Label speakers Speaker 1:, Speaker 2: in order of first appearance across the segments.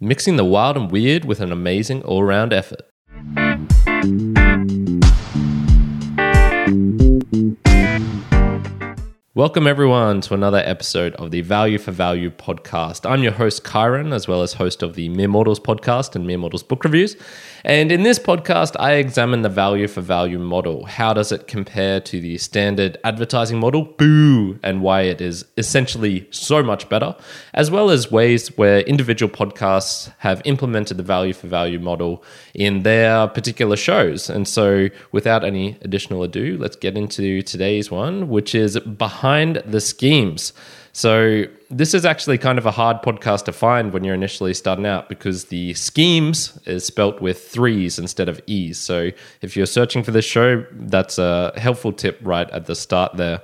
Speaker 1: mixing the wild and weird with an amazing all round effort. Welcome, everyone, to another episode of the Value for Value podcast. I'm your host, Kyron, as well as host of the Mere Mortals podcast and Mere Mortals book reviews. And in this podcast, I examine the value for value model. How does it compare to the standard advertising model? Boo! And why it is essentially so much better, as well as ways where individual podcasts have implemented the value for value model in their particular shows. And so, without any additional ado, let's get into today's one, which is behind the schemes. So, this is actually kind of a hard podcast to find when you're initially starting out because the schemes is spelt with threes instead of E's. So, if you're searching for this show, that's a helpful tip right at the start there.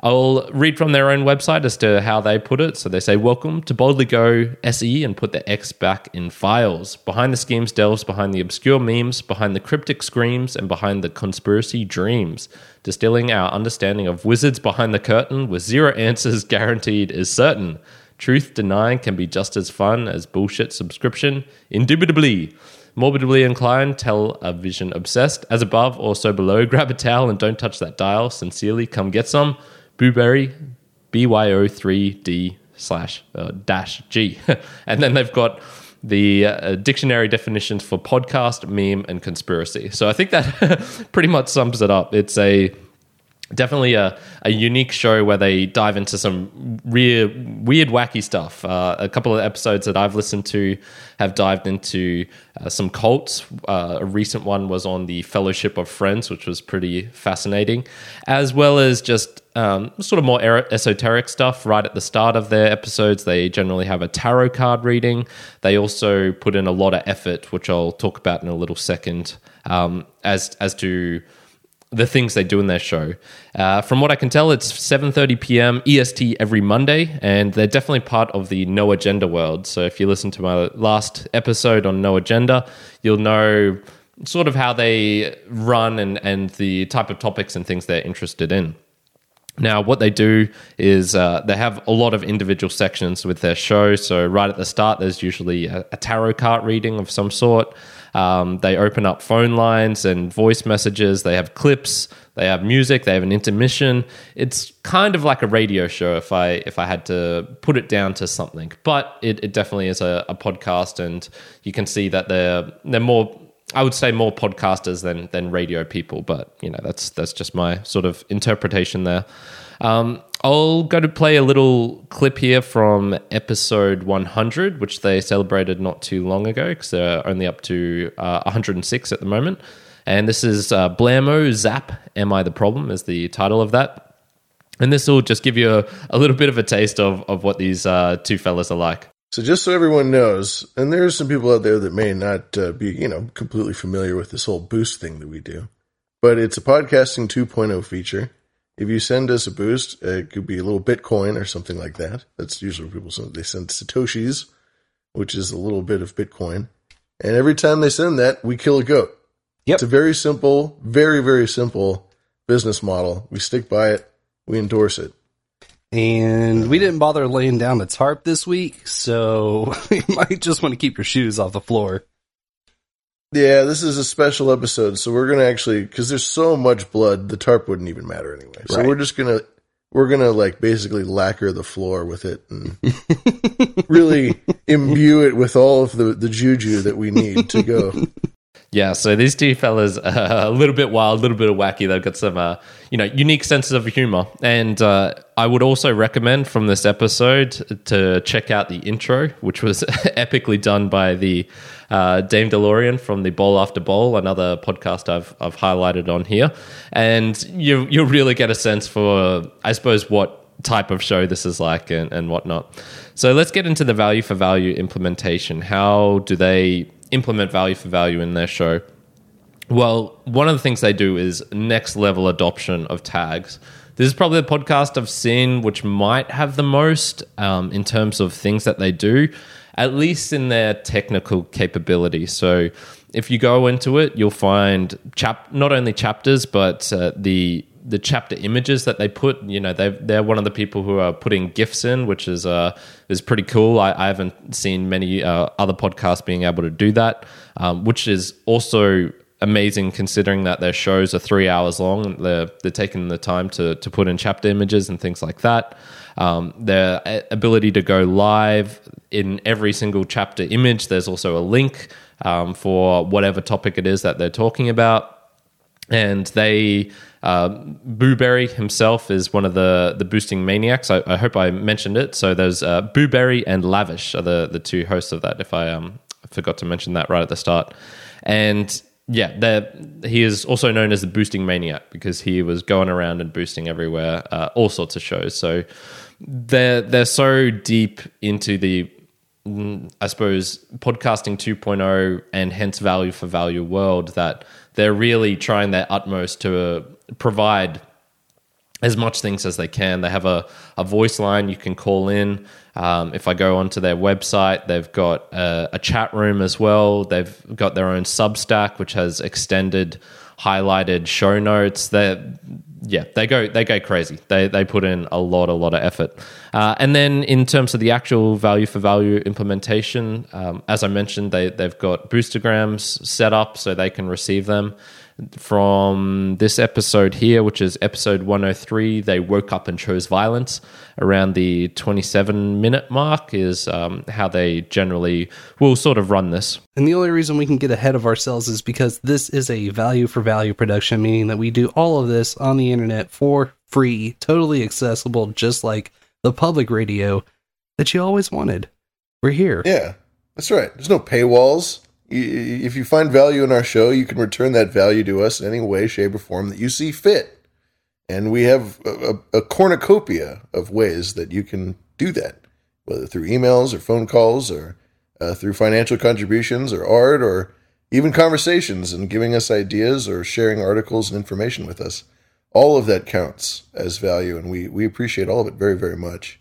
Speaker 1: I'll read from their own website as to how they put it. So they say, Welcome to Boldly Go SE and put the X back in files. Behind the schemes delves behind the obscure memes, behind the cryptic screams, and behind the conspiracy dreams. Distilling our understanding of wizards behind the curtain with zero answers guaranteed is certain. Truth denying can be just as fun as bullshit subscription. Indubitably. Morbidly inclined, television obsessed. As above or so below, grab a towel and don't touch that dial. Sincerely, come get some. Boo-Bury, BYO3D slash uh, dash G. and then they've got the uh, dictionary definitions for podcast, meme, and conspiracy. So I think that pretty much sums it up. It's a definitely a, a unique show where they dive into some weird, weird wacky stuff. Uh, a couple of episodes that I've listened to have dived into uh, some cults. Uh, a recent one was on the Fellowship of Friends, which was pretty fascinating, as well as just um, sort of more esoteric stuff right at the start of their episodes. They generally have a tarot card reading. They also put in a lot of effort, which I'll talk about in a little second, um, as as to the things they do in their show. Uh, from what I can tell, it's 7:30 p.m. EST every Monday, and they're definitely part of the No Agenda world. So if you listen to my last episode on No Agenda, you'll know sort of how they run and and the type of topics and things they're interested in. Now, what they do is uh, they have a lot of individual sections with their show. So, right at the start, there's usually a, a tarot card reading of some sort. Um, they open up phone lines and voice messages. They have clips. They have music. They have an intermission. It's kind of like a radio show if I if I had to put it down to something. But it, it definitely is a, a podcast, and you can see that they're they're more I would say more podcasters than than radio people, but you know that's that's just my sort of interpretation there. Um, I'll go to play a little clip here from episode 100, which they celebrated not too long ago because they're only up to uh, 106 at the moment. And this is uh, Blammo Zap, Am I the Problem? is the title of that. And this will just give you a, a little bit of a taste of, of what these uh, two fellas are like.
Speaker 2: So, just so everyone knows, and there's some people out there that may not uh, be, you know, completely familiar with this whole boost thing that we do, but it's a podcasting 2.0 feature. If you send us a boost, it could be a little Bitcoin or something like that. That's usually what people send. They send Satoshis, which is a little bit of Bitcoin. And every time they send that, we kill a goat. Yep. It's a very simple, very, very simple business model. We stick by it, we endorse it.
Speaker 3: And we didn't bother laying down the tarp this week, so you might just want to keep your shoes off the floor.
Speaker 2: Yeah, this is a special episode, so we're gonna actually because there's so much blood, the tarp wouldn't even matter anyway. So right. we're just gonna we're gonna like basically lacquer the floor with it and really imbue it with all of the the juju that we need to go.
Speaker 1: Yeah, so these two fellas are a little bit wild, a little bit of wacky. They've got some, uh, you know, unique senses of humor. And uh, I would also recommend from this episode to check out the intro, which was epically done by the uh, Dame DeLorean from the Bowl After Bowl, another podcast I've I've highlighted on here. And you you'll really get a sense for, I suppose, what type of show this is like and, and whatnot. So let's get into the value for value implementation. How do they implement value for value in their show? Well, one of the things they do is next level adoption of tags. This is probably the podcast I've seen which might have the most um, in terms of things that they do, at least in their technical capability. So, if you go into it, you'll find chap not only chapters but uh, the the chapter images that they put. You know, they they're one of the people who are putting gifs in, which is uh is pretty cool. I, I haven't seen many uh, other podcasts being able to do that, um, which is also amazing considering that their shows are three hours long. They're they're taking the time to to put in chapter images and things like that. Um, their ability to go live in every single chapter image. There's also a link um, for whatever topic it is that they're talking about. And they, uh, Boo-Bury himself is one of the the boosting maniacs. I, I hope I mentioned it. So there's uh, Boo-Bury and Lavish are the the two hosts of that. If I um forgot to mention that right at the start, and yeah, he is also known as the boosting maniac because he was going around and boosting everywhere, uh, all sorts of shows. So they're they're so deep into the mm, I suppose podcasting 2.0 and hence value for value world that they're really trying their utmost to uh, provide as much things as they can. They have a, a voice line you can call in. Um, if I go onto their website, they've got a, a, chat room as well. They've got their own Substack, which has extended, highlighted show notes. They, yeah, they go they go crazy. They they put in a lot a lot of effort. Uh, and then in terms of the actual value for value implementation, um, as I mentioned, they they've got boostergrams set up so they can receive them from this episode here, which is episode 103, they woke up and chose violence. Around the 27 minute mark is um, how they generally will sort of run this.
Speaker 3: And the only reason we can get ahead of ourselves is because this is a value for value production, meaning that we do all of this on the internet for free, totally accessible, just like the public radio that you always wanted. We're here.
Speaker 2: Yeah, that's right. There's no paywalls if you find value in our show, you can return that value to us in any way, shape, or form that you see fit. And we have a, a, cornucopia of ways that you can do that, whether through emails or phone calls or uh, through financial contributions or art or even conversations and giving us ideas or sharing articles and information with us. All of that counts as value, and we, we appreciate all of it very, very much.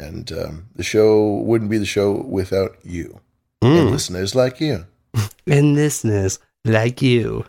Speaker 2: And um, the show wouldn't be the show without you mm. and listeners like you.
Speaker 3: and listeners like you.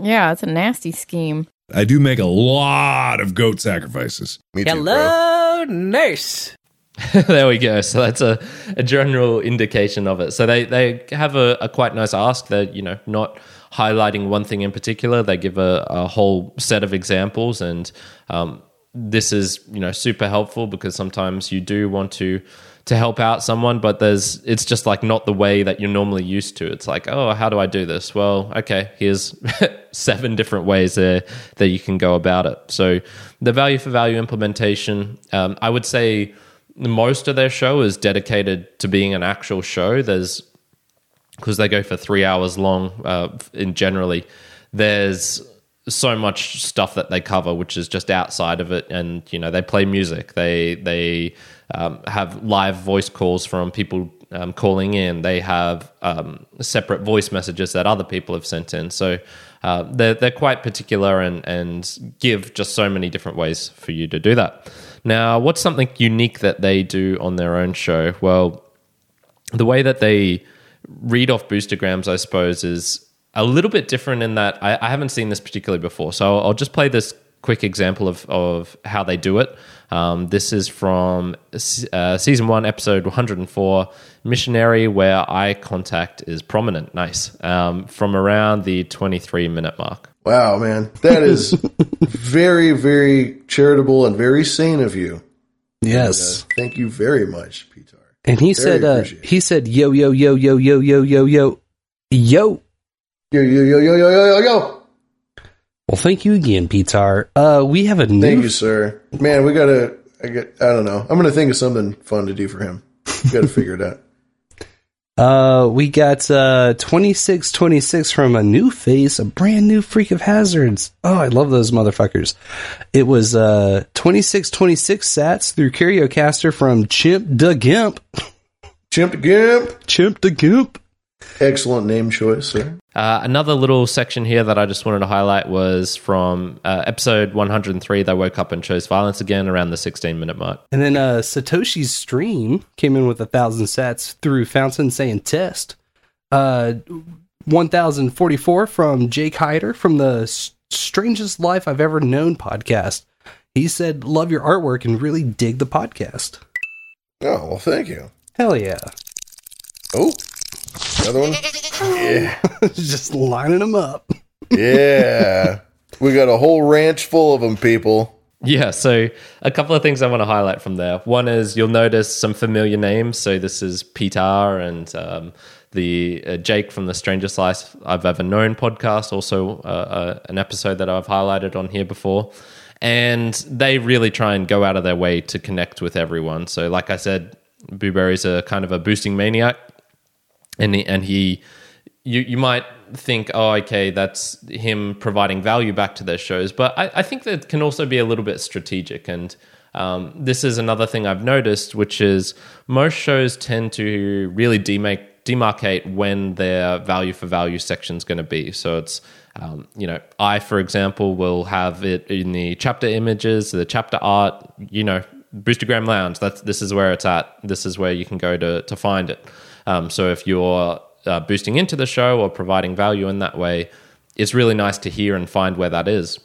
Speaker 4: Yeah, it's a nasty scheme.
Speaker 5: I do make a lot of goat sacrifices.
Speaker 2: Me too,
Speaker 6: Hello, bro. nurse.
Speaker 1: there we go. So that's a, a general indication of it. So they, they have a, a quite nice ask. They're, you know, not highlighting one thing in particular. They give a, a whole set of examples and um, this is, you know, super helpful because sometimes you do want to to help out someone, but there's it's just like not the way that you're normally used to. It's like, oh, how do I do this? Well, okay, here's seven different ways there that you can go about it. So the value for value implementation, um, I would say most of their show is dedicated to being an actual show. There's because they go for three hours long uh, in generally. There's so much stuff that they cover, which is just outside of it, and you know they play music. They they um, have live voice calls from people um, calling in. They have um, separate voice messages that other people have sent in. So uh, they're, they're quite particular and, and give just so many different ways for you to do that. Now, what's something unique that they do on their own show? Well, the way that they read off boostergrams, I suppose, is a little bit different in that I, I haven't seen this particularly before. So I'll just play this quick example of, of how they do it. Um, this is from uh, season one, episode 104, Missionary, where eye contact is prominent. Nice. Um, from around the 23 minute mark.
Speaker 2: Wow, man. That is very, very charitable and very sane of you.
Speaker 3: Yes.
Speaker 2: And, uh, thank you very much, Peter.
Speaker 3: And he very said, uh, he said, yo, yo, yo, yo, yo, yo, yo, yo, yo.
Speaker 2: Yo, yo, yo, yo, yo, yo, yo, yo.
Speaker 3: Well, thank you again, Pitar. Uh, we have a new.
Speaker 2: Thank you, sir. Man, we gotta. I get. I don't know. I'm gonna think of something fun to do for him. We gotta figure it out.
Speaker 3: Uh, we got uh 2626 from a new face, a brand new freak of hazards. Oh, I love those motherfuckers. It was uh 2626 sats through Curiocaster from Chimp the Gimp.
Speaker 2: Chimp the Gimp.
Speaker 3: Chimp the Gimp.
Speaker 2: Excellent name choice, sir.
Speaker 1: Uh, another little section here that I just wanted to highlight was from uh, episode 103. They woke up and chose violence again around the 16 minute mark.
Speaker 3: And then uh, Satoshi's stream came in with a thousand sats through Fountain saying test. Uh, 1044 from Jake Hyder from the strangest life I've ever known podcast. He said, Love your artwork and really dig the podcast.
Speaker 2: Oh, well, thank you.
Speaker 3: Hell yeah.
Speaker 2: Oh, another one. Yeah.
Speaker 3: Just lining them up.
Speaker 2: Yeah. we got a whole ranch full of them, people.
Speaker 1: Yeah, so a couple of things I want to highlight from there. One is you'll notice some familiar names. So this is Peter and um, the uh, Jake from the Strangest Life I've Ever Known podcast, also uh, uh, an episode that I've highlighted on here before. And they really try and go out of their way to connect with everyone. So, like I said, Boo-Bury's a kind of a boosting maniac, and he, and he you you might think, oh, okay, that's him providing value back to their shows, but I, I think that can also be a little bit strategic. And um, this is another thing I've noticed, which is most shows tend to really demake, demarcate when their value for value section is going to be. So it's um, you know, I, for example, will have it in the chapter images, the chapter art, you know, Boostergram Lounge. That's this is where it's at. This is where you can go to to find it. Um, so if you're uh, boosting into the show or providing value in that way, it's really nice to hear and find where that is.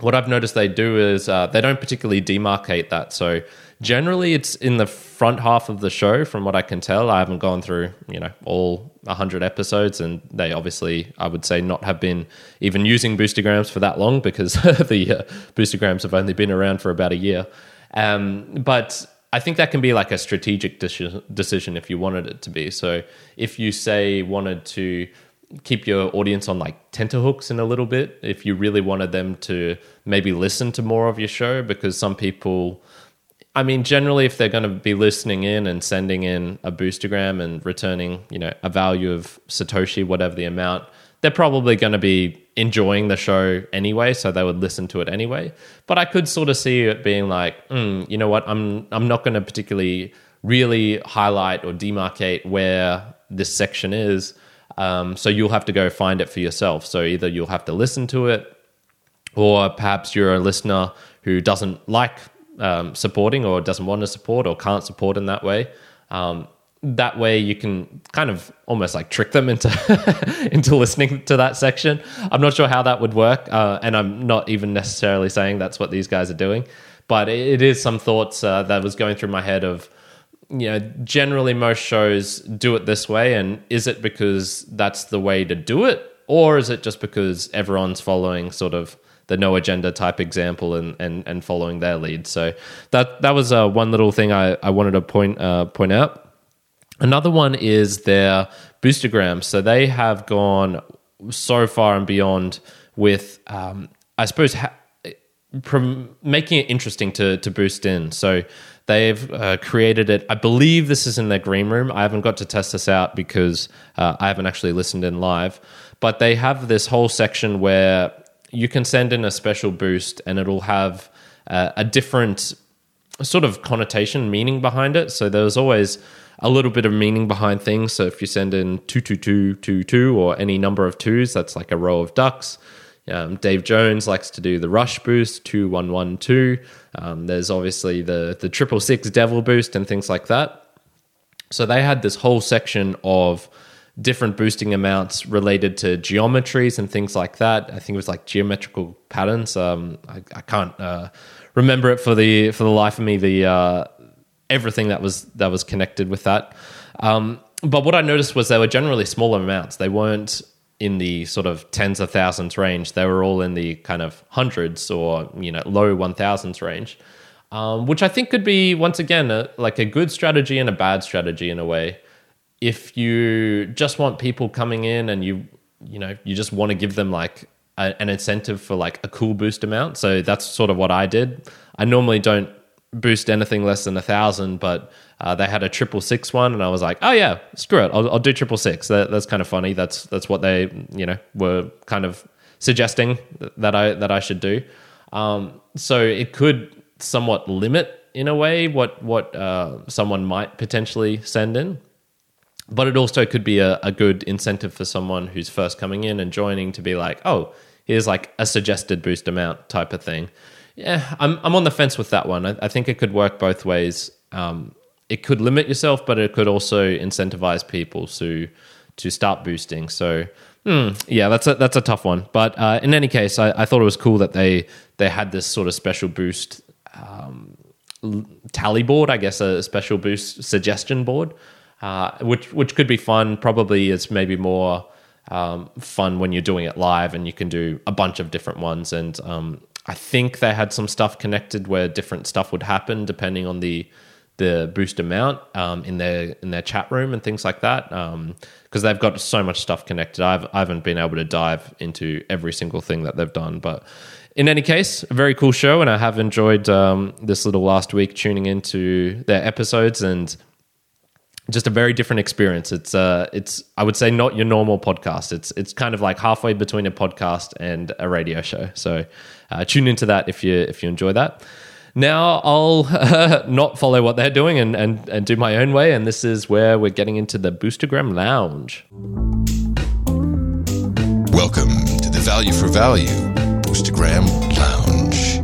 Speaker 1: What I've noticed they do is uh, they don't particularly demarcate that. So generally, it's in the front half of the show, from what I can tell. I haven't gone through you know all 100 episodes, and they obviously, I would say, not have been even using boostergrams for that long because the uh, boostergrams have only been around for about a year. Um, but I think that can be like a strategic decision if you wanted it to be. So if you say wanted to keep your audience on like tenterhooks in a little bit, if you really wanted them to maybe listen to more of your show, because some people, I mean, generally, if they're going to be listening in and sending in a boostergram and returning, you know, a value of Satoshi, whatever the amount, they're probably going to be enjoying the show anyway, so they would listen to it anyway. But I could sort of see it being like, mm, you know what, I'm I'm not going to particularly really highlight or demarcate where this section is. Um, so you'll have to go find it for yourself. So either you'll have to listen to it, or perhaps you're a listener who doesn't like um, supporting or doesn't want to support or can't support in that way. Um, that way you can kind of almost like trick them into into listening to that section. I'm not sure how that would work, uh, and I'm not even necessarily saying that's what these guys are doing, but it is some thoughts uh, that was going through my head of you know generally most shows do it this way, and is it because that's the way to do it, or is it just because everyone's following sort of the no agenda type example and and and following their lead? So that that was uh, one little thing I I wanted to point uh, point out. Another one is their boostergrams. So they have gone so far and beyond with, um, I suppose, ha- making it interesting to to boost in. So they've uh, created it. I believe this is in their green room. I haven't got to test this out because uh, I haven't actually listened in live. But they have this whole section where you can send in a special boost, and it'll have uh, a different sort of connotation, meaning behind it. So there's always a little bit of meaning behind things. So if you send in 22222 or any number of twos, that's like a row of ducks. Um, Dave Jones likes to do the rush boost, 2112. Um, there's obviously the, the triple six devil boost and things like that. So they had this whole section of different boosting amounts related to geometries and things like that. I think it was like geometrical patterns. Um, I, I, can't uh, remember it for the for the life of me. The uh, everything that was that was connected with that. Um, but what I noticed was they were generally smaller amounts. They weren't in the sort of tens of thousands range. They were all in the kind of hundreds or you know low one thousands range, um, which I think could be once again a, like a good strategy and a bad strategy in a way. If you just want people coming in and you you know you just want to give them like a, an incentive for like a cool boost amount, so that's sort of what I did. I normally don't boost anything less than a thousand, but uh, they had a triple six one, and I was like, oh yeah, screw it, I'll, I'll do triple six. That, that's kind of funny. That's that's what they you know were kind of suggesting that I that I should do. Um, so it could somewhat limit in a way what what uh, someone might potentially send in. But it also could be a, a good incentive for someone who's first coming in and joining to be like, oh, here's like a suggested boost amount type of thing. Yeah, I'm I'm on the fence with that one. I, I think it could work both ways. Um, it could limit yourself, but it could also incentivize people to to start boosting. So yeah, that's a that's a tough one. But uh, in any case, I, I thought it was cool that they they had this sort of special boost um, tally board, I guess, a special boost suggestion board, uh, which which could be fun. Probably it's maybe more um, fun when you're doing it live, and you can do a bunch of different ones. And um, I think they had some stuff connected where different stuff would happen depending on the the boost amount um, in their in their chat room and things like that because they've got so much stuff connected. I've, I haven't been able to dive into every single thing that they've done, but in any case, a very cool show, and I have enjoyed um, this little last week tuning into their episodes and just a very different experience. It's uh, it's I would say not your normal podcast. It's it's kind of like halfway between a podcast and a radio show. So uh, tune into that if you if you enjoy that. Now I'll uh, not follow what they're doing and, and and do my own way. And this is where we're getting into the Boostergram Lounge.
Speaker 7: Welcome to the Value for Value Boostergram Lounge.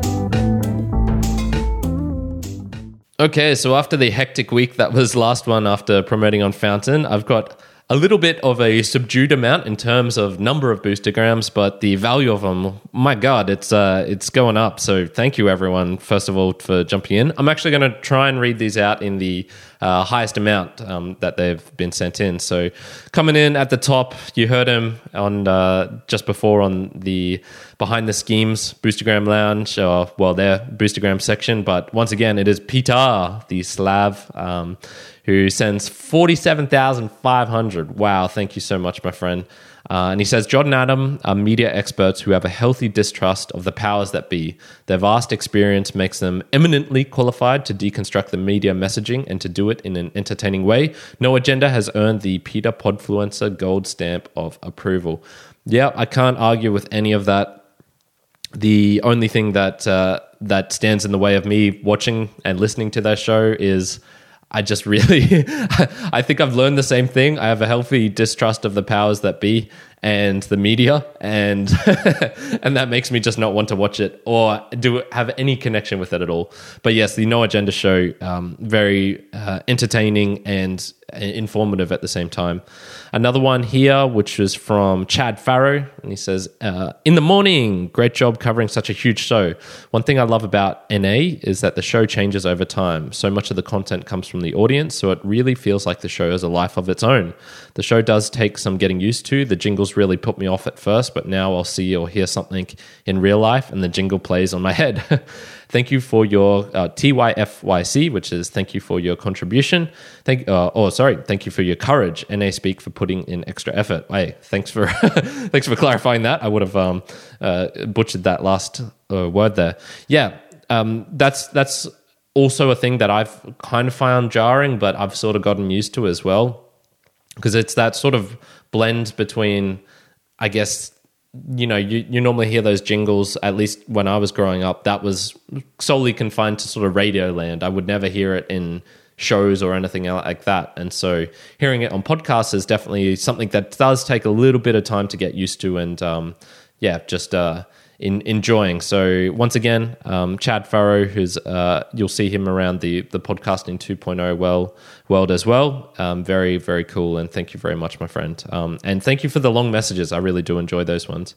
Speaker 1: Okay, so after the hectic week that was last one after promoting on Fountain, I've got a little bit of a subdued amount in terms of number of boostergrams, but the value of them, my God, it's uh, it's going up. So thank you everyone, first of all, for jumping in. I'm actually going to try and read these out in the uh, highest amount um, that they've been sent in. So coming in at the top, you heard him on uh, just before on the behind the schemes boostergram lounge, or well, their boostergram section. But once again, it is Peter, the Slav. Um, who sends 47,500. Wow, thank you so much, my friend. Uh, and he says, John and Adam are media experts who have a healthy distrust of the powers that be. Their vast experience makes them eminently qualified to deconstruct the media messaging and to do it in an entertaining way. No agenda has earned the Peter Podfluencer gold stamp of approval. Yeah, I can't argue with any of that. The only thing that uh, that stands in the way of me watching and listening to their show is I just really, I think I've learned the same thing. I have a healthy distrust of the powers that be and the media, and and that makes me just not want to watch it or do have any connection with it at all. But yes, the No Agenda show, um, very uh, entertaining and informative at the same time. Another one here, which was from Chad Farrow, and he says, uh, "In the morning, great job covering such a huge show. One thing I love about NA is that the show changes over time. So much of the content comes from the audience, so it really feels like the show has a life of its own. The show does take some getting used to. The jingles really put me off at first, but now I'll see or hear something in real life, and the jingle plays on my head." Thank you for your uh, TYFYC, which is thank you for your contribution. Thank, uh, oh, sorry, thank you for your courage. NA Speak for putting in extra effort. Hey, thanks for thanks for clarifying that. I would have um, uh, butchered that last uh, word there. Yeah, um, that's that's also a thing that I've kind of found jarring, but I've sort of gotten used to as well because it's that sort of blend between, I guess you know, you, you normally hear those jingles, at least when I was growing up, that was solely confined to sort of radio land. I would never hear it in shows or anything like that. And so hearing it on podcasts is definitely something that does take a little bit of time to get used to. And um, yeah, just uh, in enjoying. So once again, um, Chad Farrow, who's uh, you'll see him around the the podcasting 2.0 well world as well. Um, very very cool, and thank you very much, my friend. Um, and thank you for the long messages. I really do enjoy those ones.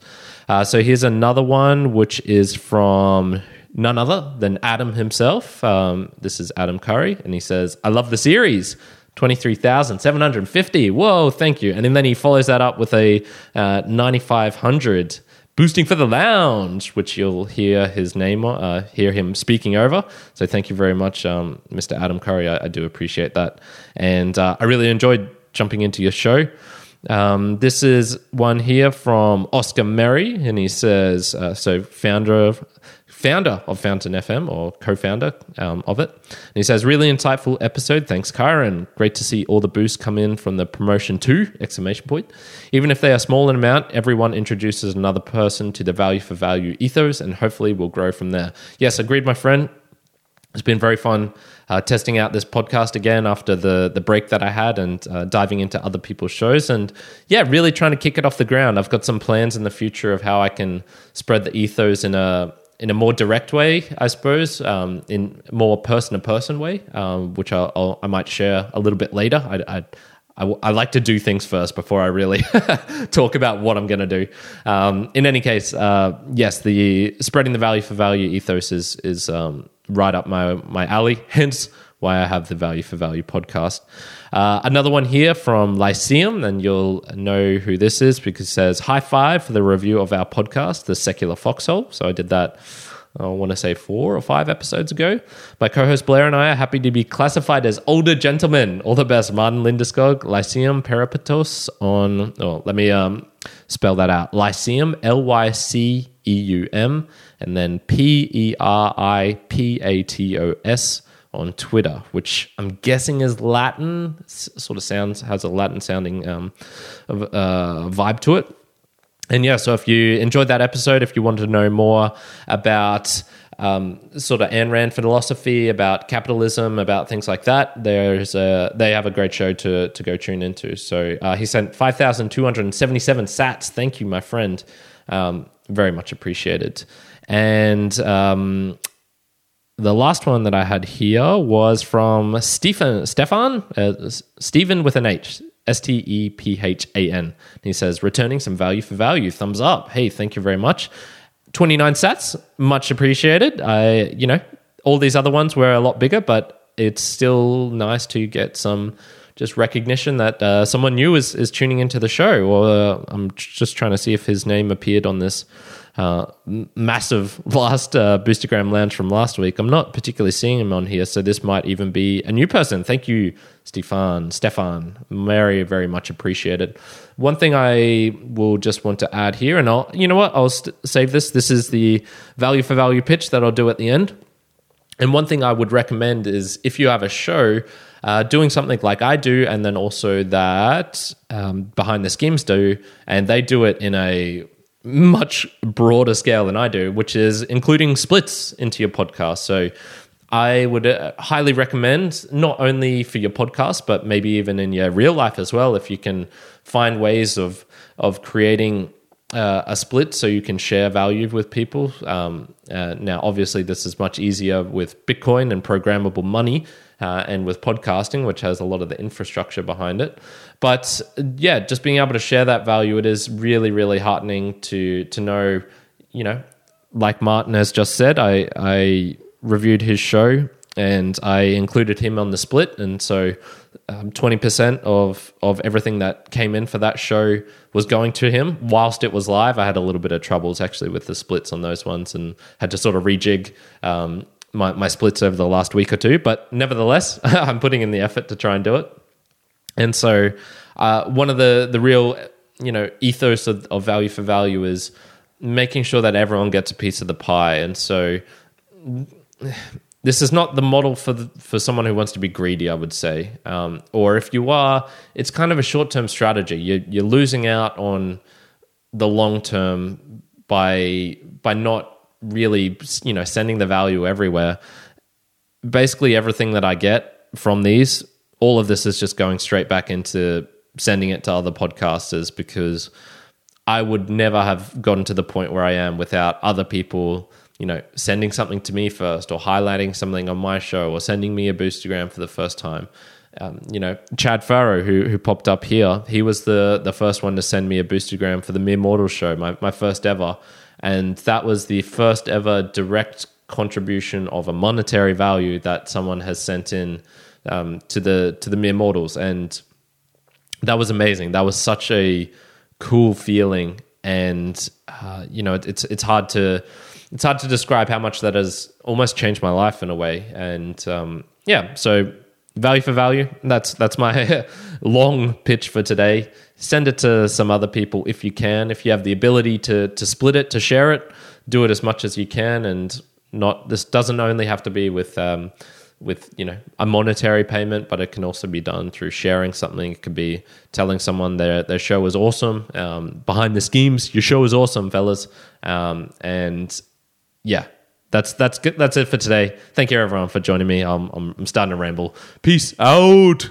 Speaker 1: Uh, so here's another one, which is from none other than Adam himself. Um, this is Adam Curry, and he says, "I love the series." 23,750. Whoa, thank you. And then he follows that up with a uh, 9,500 boosting for the lounge, which you'll hear his name, uh, hear him speaking over. So thank you very much, um, Mr. Adam Curry. I, I, do appreciate that, and uh, I really enjoyed jumping into your show. Um, this is one here from Oscar Merry, and he says, uh, so founder of founder of Fountain FM or co-founder um, of it. And he says, really insightful episode. Thanks, Kyron. Great to see all the boosts come in from the promotion too, exclamation point. Even if they are small in amount, everyone introduces another person to the value for value ethos and hopefully we'll grow from there. Yes, agreed, my friend. It's been very fun uh, testing out this podcast again after the the break that I had and uh, diving into other people's shows and yeah, really trying to kick it off the ground. I've got some plans in the future of how I can spread the ethos in a in a more direct way, I suppose, um, in more person to person way, um, which I'll, I'll, i might share a little bit later. I, I, like to do things first before I really talk about what I'm going to do. Um, in any case, uh, yes, the spreading the value for value ethos is is um, right up my my alley. Hence why I have the Value for Value podcast. Uh, another one here from Lyceum, and you'll know who this is because it says high five for the review of our podcast, The Secular Foxhole. So I did that I want to say four or five episodes ago. My co host Blair and I are happy to be classified as older gentlemen. All the best, Martin Lindeskog, Lyceum Peripatos on, oh, let me um, spell that out Lyceum, L Y C E U M, and then P E R I P A T O S on Twitter, which I'm guessing is Latin, sort of sounds, has a Latin sounding um, uh, vibe to it. And yeah, so if you enjoyed that episode, if you want to know more about um, sort of Ayn Rand philosophy, about capitalism, about things like that, there's a, they have a great show to to go tune into. So uh, he sent five thousand two hundred and seventy seven sats. Thank you, my friend. Um, very much appreciated. And um, the last one that I had here was from Stephen Stefan uh, Stephen with an H. S T E P H A N. He says, returning some value for value. Thumbs up. Hey, thank you very much. 29 sats, much appreciated. I, you know, all these other ones were a lot bigger, but it's still nice to get some just recognition that uh, someone new is, is tuning into the show. Or uh, I'm just trying to see if his name appeared on this uh, massive last uh, Boostergram Lounge from last week. I'm not particularly seeing him on here, so this might even be a new person. Thank you, Stefan. Stefan, very very much appreciated. One thing I will just want to add here, and I'll you know what I'll st- save this. This is the value for value pitch that I'll do at the end. And one thing I would recommend is if you have a show. Uh, doing something like I do, and then also that um, behind the schemes do, and they do it in a much broader scale than I do, which is including splits into your podcast. So I would uh, highly recommend not only for your podcast, but maybe even in your real life as well, if you can find ways of of creating uh, a split so you can share value with people. Um, uh, now, obviously, this is much easier with Bitcoin and programmable money. Uh, and with podcasting, which has a lot of the infrastructure behind it, but yeah, just being able to share that value, it is really, really heartening to to know, you know, like Martin has just said, I I reviewed his show and I included him on the split, and so twenty um, percent of of everything that came in for that show was going to him. Whilst it was live, I had a little bit of troubles actually with the splits on those ones, and had to sort of rejig um, my my splits over the last week or two. But nevertheless, I'm putting in the effort to try and do it. And so, uh, one of the the real you know ethos of, of value for value is making sure that everyone gets a piece of the pie. And so, this is not the model for the, for someone who wants to be greedy, I would say. Um, or if you are, it's kind of a short term strategy. You're, you're losing out on the long term by by not really you know sending the value everywhere. Basically, everything that I get from these all of this is just going straight back into sending it to other podcasters because I would never have gotten to the point where I am without other people, you know, sending something to me first or highlighting something on my show or sending me a boostergram for the first time. Um, you know, Chad Farrow, who who popped up here, he was the the first one to send me a boostergram for the Mere Mortal show, my my first ever, and that was the first ever direct contribution of a monetary value that someone has sent in um, to the to the mere mortals, and that was amazing. That was such a cool feeling, and uh, you know, it, it's it's hard to it's hard to describe how much that has almost changed my life in a way. And um, yeah, so value for value. That's that's my long pitch for today. Send it to some other people if you can. If you have the ability to to split it, to share it, do it as much as you can, and not. This doesn't only have to be with. Um, with you know a monetary payment, but it can also be done through sharing something. It could be telling someone their their show is awesome. Um, behind the schemes, your show is awesome, fellas. Um, and yeah, that's that's good. That's it for today. Thank you everyone for joining me. I'm I'm, I'm starting to ramble. Peace out.